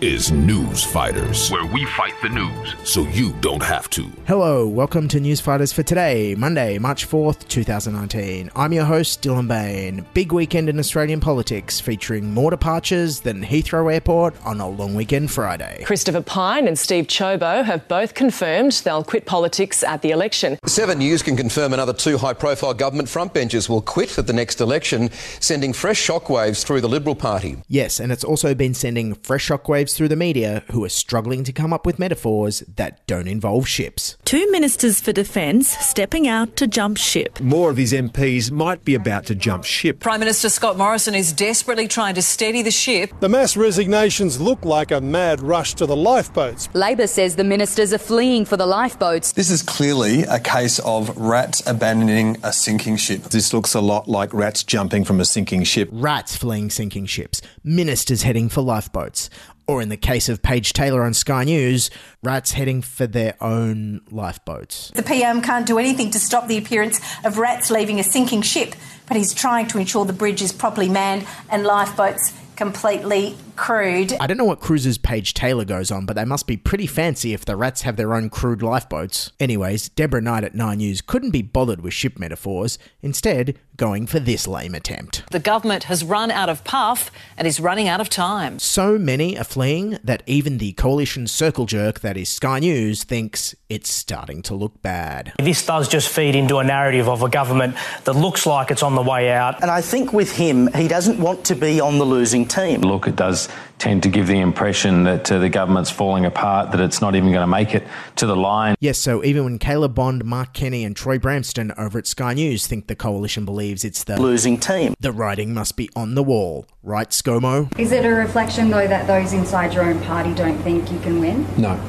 is News Fighters, where we fight the news so you don't have to. Hello, welcome to News Fighters for today, Monday, March 4th, 2019. I'm your host, Dylan Behan. Big weekend in Australian politics featuring more departures than Heathrow Airport on a long weekend Friday. Christopher Pyne and Steve Ciobo have both confirmed they'll quit politics at the election. Seven News can confirm another two high profile government frontbenchers will quit at the next election, sending fresh shockwaves through the Liberal Party. Yes, and it's also been sending fresh shockwaves through the media who are struggling to come up with metaphors that don't involve ships. Two ministers for defence stepping out to jump ship. More of his MPs might be about to jump ship. Prime Minister Scott Morrison is desperately trying to steady the ship. The mass resignations look like a mad rush to the lifeboats. Labor says the ministers are fleeing for the lifeboats. This is clearly a case of rats abandoning a sinking ship. This looks a lot like rats jumping from a sinking ship. Rats fleeing sinking ships, ministers heading for lifeboats. Or in the case of Paige Taylor on Sky News, rats heading for their own lifeboats. The PM can't do anything to stop the appearance of rats leaving a sinking ship, but he's trying to ensure the bridge is properly manned and lifeboats completely crewed. I don't know what cruises Paige Taylor goes on, but they must be pretty fancy if the rats have their own crewed lifeboats. Anyways, Deborah Knight at Nine News couldn't be bothered with ship metaphors, instead, going for this lame attempt. The government has run out of puff and is running out of time. So many are fleeing that even the coalition circle jerk that is Sky News thinks it's starting to look bad. This does just feed into a narrative of a government that looks like it's on the way out. And I think with him, he doesn't want to be on the losing team. Look, it does tend to give the impression that uh, the government's falling apart, that it's not even going to make it to the line. Yes, so even when Caleb Bond, Mark Kenny, and Troy Bramston over at Sky News think the coalition believes it's the losing team, the writing must be on the wall, right, ScoMo? Is it a reflection, though, that those inside your own party don't think you can win? No.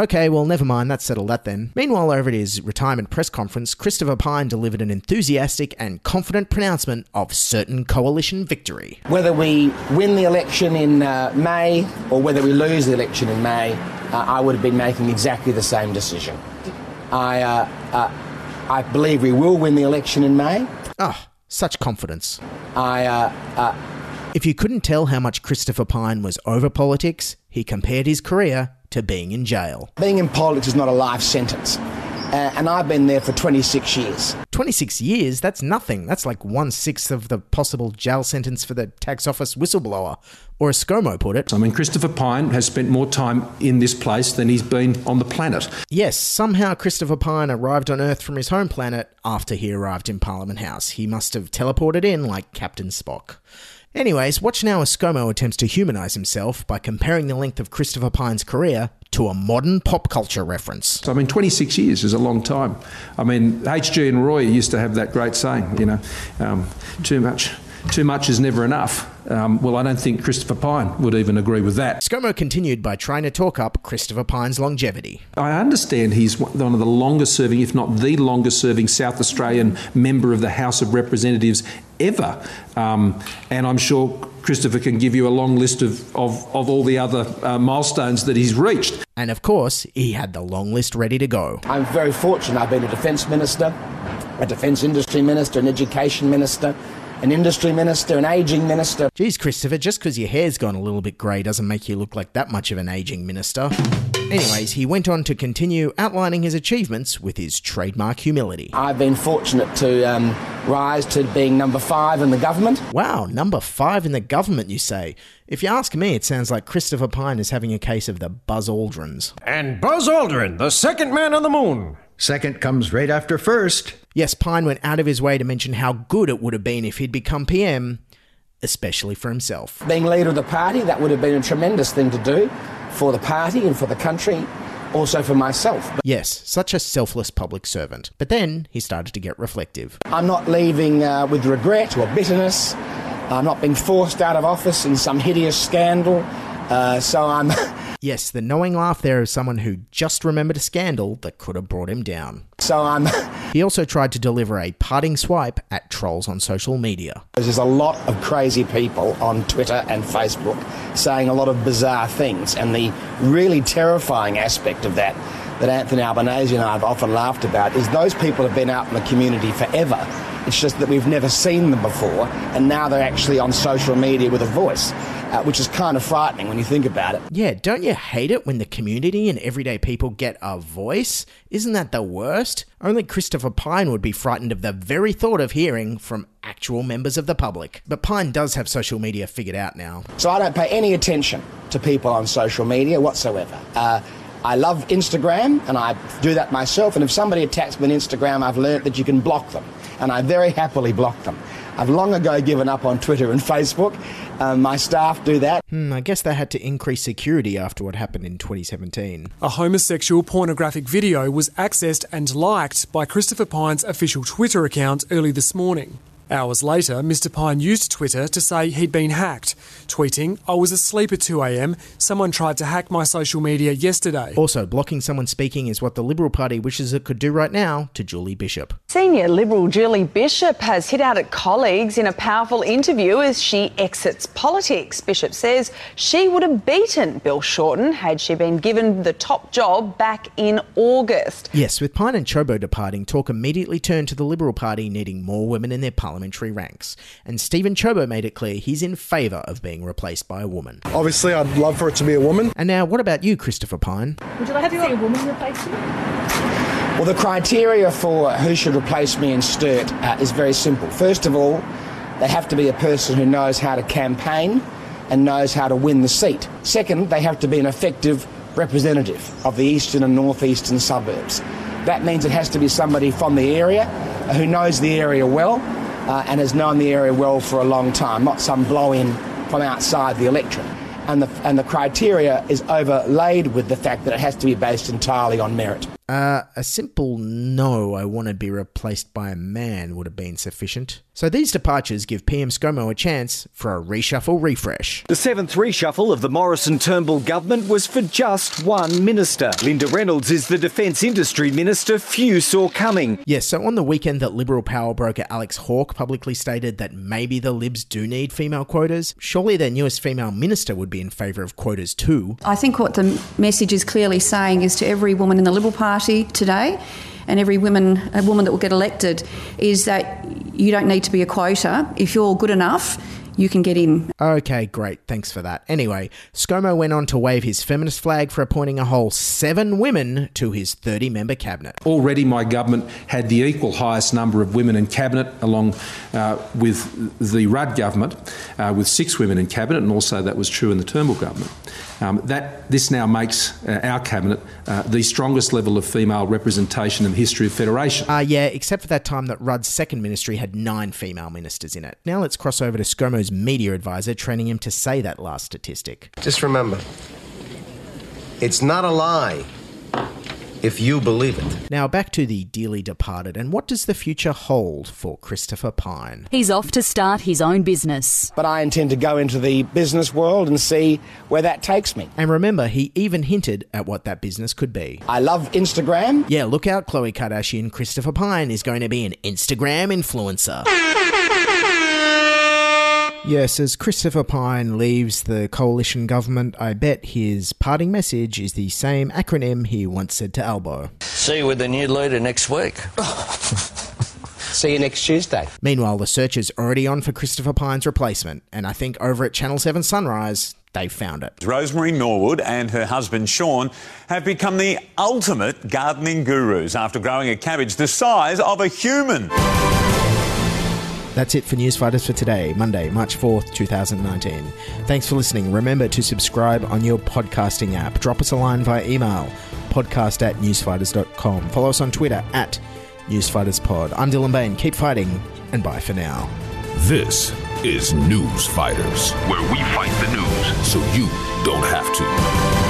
Okay, well, never mind, that's settled that then. Meanwhile, over at his retirement press conference, Christopher Pyne delivered an enthusiastic and confident pronouncement of certain coalition victory. Whether we win the election in uh, May or whether we lose the election in May, uh, I would have been making exactly the same decision. I, uh, uh I believe we will win the election in May. Ah, oh, such confidence. I, uh, uh, if you couldn't tell how much Christopher Pyne was over politics, he compared his career to being in jail. Being in politics is not a life sentence. Uh, and I've been there for 26 years. 26 years? That's nothing. That's like one sixth of the possible jail sentence for the tax office whistleblower. Or as ScoMo put it. I mean, Christopher Pyne has spent more time in this place than he's been on the planet. Yes, somehow Christopher Pyne arrived on Earth from his home planet after he arrived in Parliament House. He must have teleported in like Captain Spock. Anyways, watch now as ScoMo attempts to humanise himself by comparing the length of Christopher Pyne's career to a modern pop culture reference. I mean, 26 years is a long time. I mean, H.G. and Roy used to have that great saying, you know, um, too much. Too much is never enough. Um, well, I don't think Christopher Pyne would even agree with that. ScoMo continued by trying to talk up Christopher Pyne's longevity. I understand he's one of the longest serving, if not the longest serving, South Australian member of the House of Representatives ever. Um, and I'm sure Christopher can give you a long list of, of, of all the other uh, milestones that he's reached. And of course, he had the long list ready to go. I'm very fortunate. I've been a defence minister. a defence industry minister, an education minister, an industry minister, an ageing minister. Geez, Christopher, just because your hair's gone a little bit grey doesn't make you look like that much of an ageing minister. Anyways, he went on to continue outlining his achievements with his trademark humility. I've been fortunate to um, rise to being number five in the government. Wow, number five in the government, you say? If you ask me, it sounds like Christopher Pyne is having a case of the Buzz Aldrins. And Buzz Aldrin, the second man on the moon. Second comes right after first. Yes, Pyne went out of his way to mention how good it would have been if he'd become PM, especially for himself. Being leader of the party, that would have been a tremendous thing to do for the party and for the country, also for myself. Yes, such a selfless public servant. But then he started to get reflective. I'm not leaving uh, with regret or bitterness. I'm not being forced out of office in some hideous scandal. Uh, so I'm. yes, the knowing laugh there of someone who just remembered a scandal that could have brought him down. So I'm. He also tried to deliver a parting swipe at trolls on social media. There's a lot of crazy people on Twitter and Facebook saying a lot of bizarre things, and the really terrifying aspect of that that Anthony Albanese and I have often laughed about is those people have been out in the community forever. It's just that we've never seen them before, and now they're actually on social media with a voice. Uh, which is kind of frightening when you think about it. Yeah, don't you hate it when the community and everyday people get a voice? Isn't that the worst? Only Christopher Pyne would be frightened of the very thought of hearing from actual members of the public. But Pyne does have social media figured out now. So I don't pay any attention to people on social media whatsoever. Uh, I love Instagram and I do that myself. And if somebody attacks me on Instagram, I've learnt that you can block them. And I very happily block them. I've long ago given up on Twitter and Facebook. Um, my staff do that. Hmm, I guess they had to increase security after what happened in 2017. A homosexual pornographic video was accessed and liked by Christopher Pyne's official Twitter account early this morning. Hours later, Mr. Pyne used Twitter to say he'd been hacked, tweeting, I was asleep at 2am. Someone tried to hack my social media yesterday. Also, blocking someone speaking is what the Liberal Party wishes it could do right now to Julie Bishop. Senior Liberal Julie Bishop has hit out at colleagues in a powerful interview as she exits politics. Bishop says she would have beaten Bill Shorten had she been given the top job back in August. Yes, with Pyne and Ciobo departing, talk immediately turned to the Liberal Party needing more women in their parliamentary ranks, and Stephen Ciobo made it clear he's in favour of being replaced by a woman. Obviously, I'd love for it to be a woman. And now, what about you, Christopher Pyne? Would you like to see a woman replace you? Well, the criteria for who should replace me in Sturt uh, is very simple. First of all, they have to be a person who knows how to campaign and knows how to win the seat. Second, they have to be an effective representative of the eastern and northeastern suburbs. That means it has to be somebody from the area who knows the area well uh, and has known the area well for a long time, not some blow in from outside the electorate. And the, and the criteria is overlaid with the fact that it has to be based entirely on merit. Uh, a simple no, I want to be replaced by a man would have been sufficient. So these departures give PM ScoMo a chance for a reshuffle refresh. The seventh reshuffle of the Morrison Turnbull government was for just one minister. Linda Reynolds is the Defence Industry Minister few saw coming. Yes, so on the weekend that Liberal power broker Alex Hawke publicly stated that maybe the Libs do need female quotas, surely their newest female minister would be in favour of quotas too. I think what the message is clearly saying is to every woman in the Liberal Party today and every woman, woman that will get elected is that you don't need to be a quota. If you're good enough, you can get in. Okay, great. Thanks for that. Anyway, ScoMo went on to wave his feminist flag for appointing a whole seven women to his 30 member cabinet. Already, my government had the equal highest number of women in cabinet, along uh, with the Rudd government, uh, with six women in cabinet, and also that was true in the Turnbull government. Um, that this now makes uh, our cabinet uh, the strongest level of female representation in the history of federation. Uh, yeah, except for that time that Rudd's second ministry had nine female ministers in it. Now let's cross over to ScoMo's media advisor, training him to say that last statistic. Just remember, it's not a lie if you believe it. Now back to the dearly departed, and what does the future hold for Christopher Pyne? He's off to start his own business. But I intend to go into the business world and see where that takes me. And remember, he even hinted at what that business could be. I love Instagram. Yeah, look out, Khloe Kardashian. Christopher Pyne is going to be an Instagram influencer. Yes, as Christopher Pyne leaves the coalition government, I bet his parting message is the same acronym he once said to Albo. See you with the new leader next week. See you next Tuesday. Meanwhile, the search is already on for Christopher Pyne's replacement, and I think over at Channel 7 Sunrise, they found it. Rosemary Norwood and her husband Sean have become the ultimate gardening gurus after growing a cabbage the size of a human. That's it for Newsfighters for today, Monday, March 4th, 2019. Thanks for listening. Remember to subscribe on your podcasting app. Drop us a line via email, podcast at newsfighters.com. Follow us on Twitter at newsfighterspod. I'm Dylan Behan. Keep fighting, and bye for now. This is News Fighters, where we fight the news so you don't have to.